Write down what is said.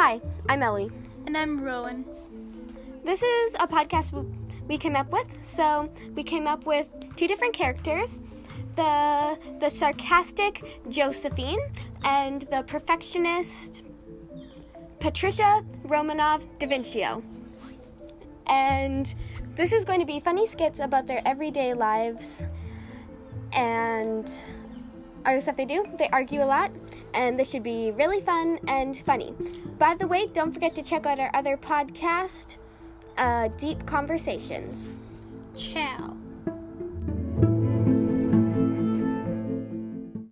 Hi, I'm Ellie. And I'm Rowan. This is a podcast we came up with. So we came up with two different characters the, the sarcastic Josephine and the perfectionist Patricia Romanov Da Vinci. And this is going to be funny skits about their everyday lives and other stuff they do. They argue a lot, and this should be really fun and funny. By the way, don't forget to check out our other podcast, uh, Deep Conversations. Ciao.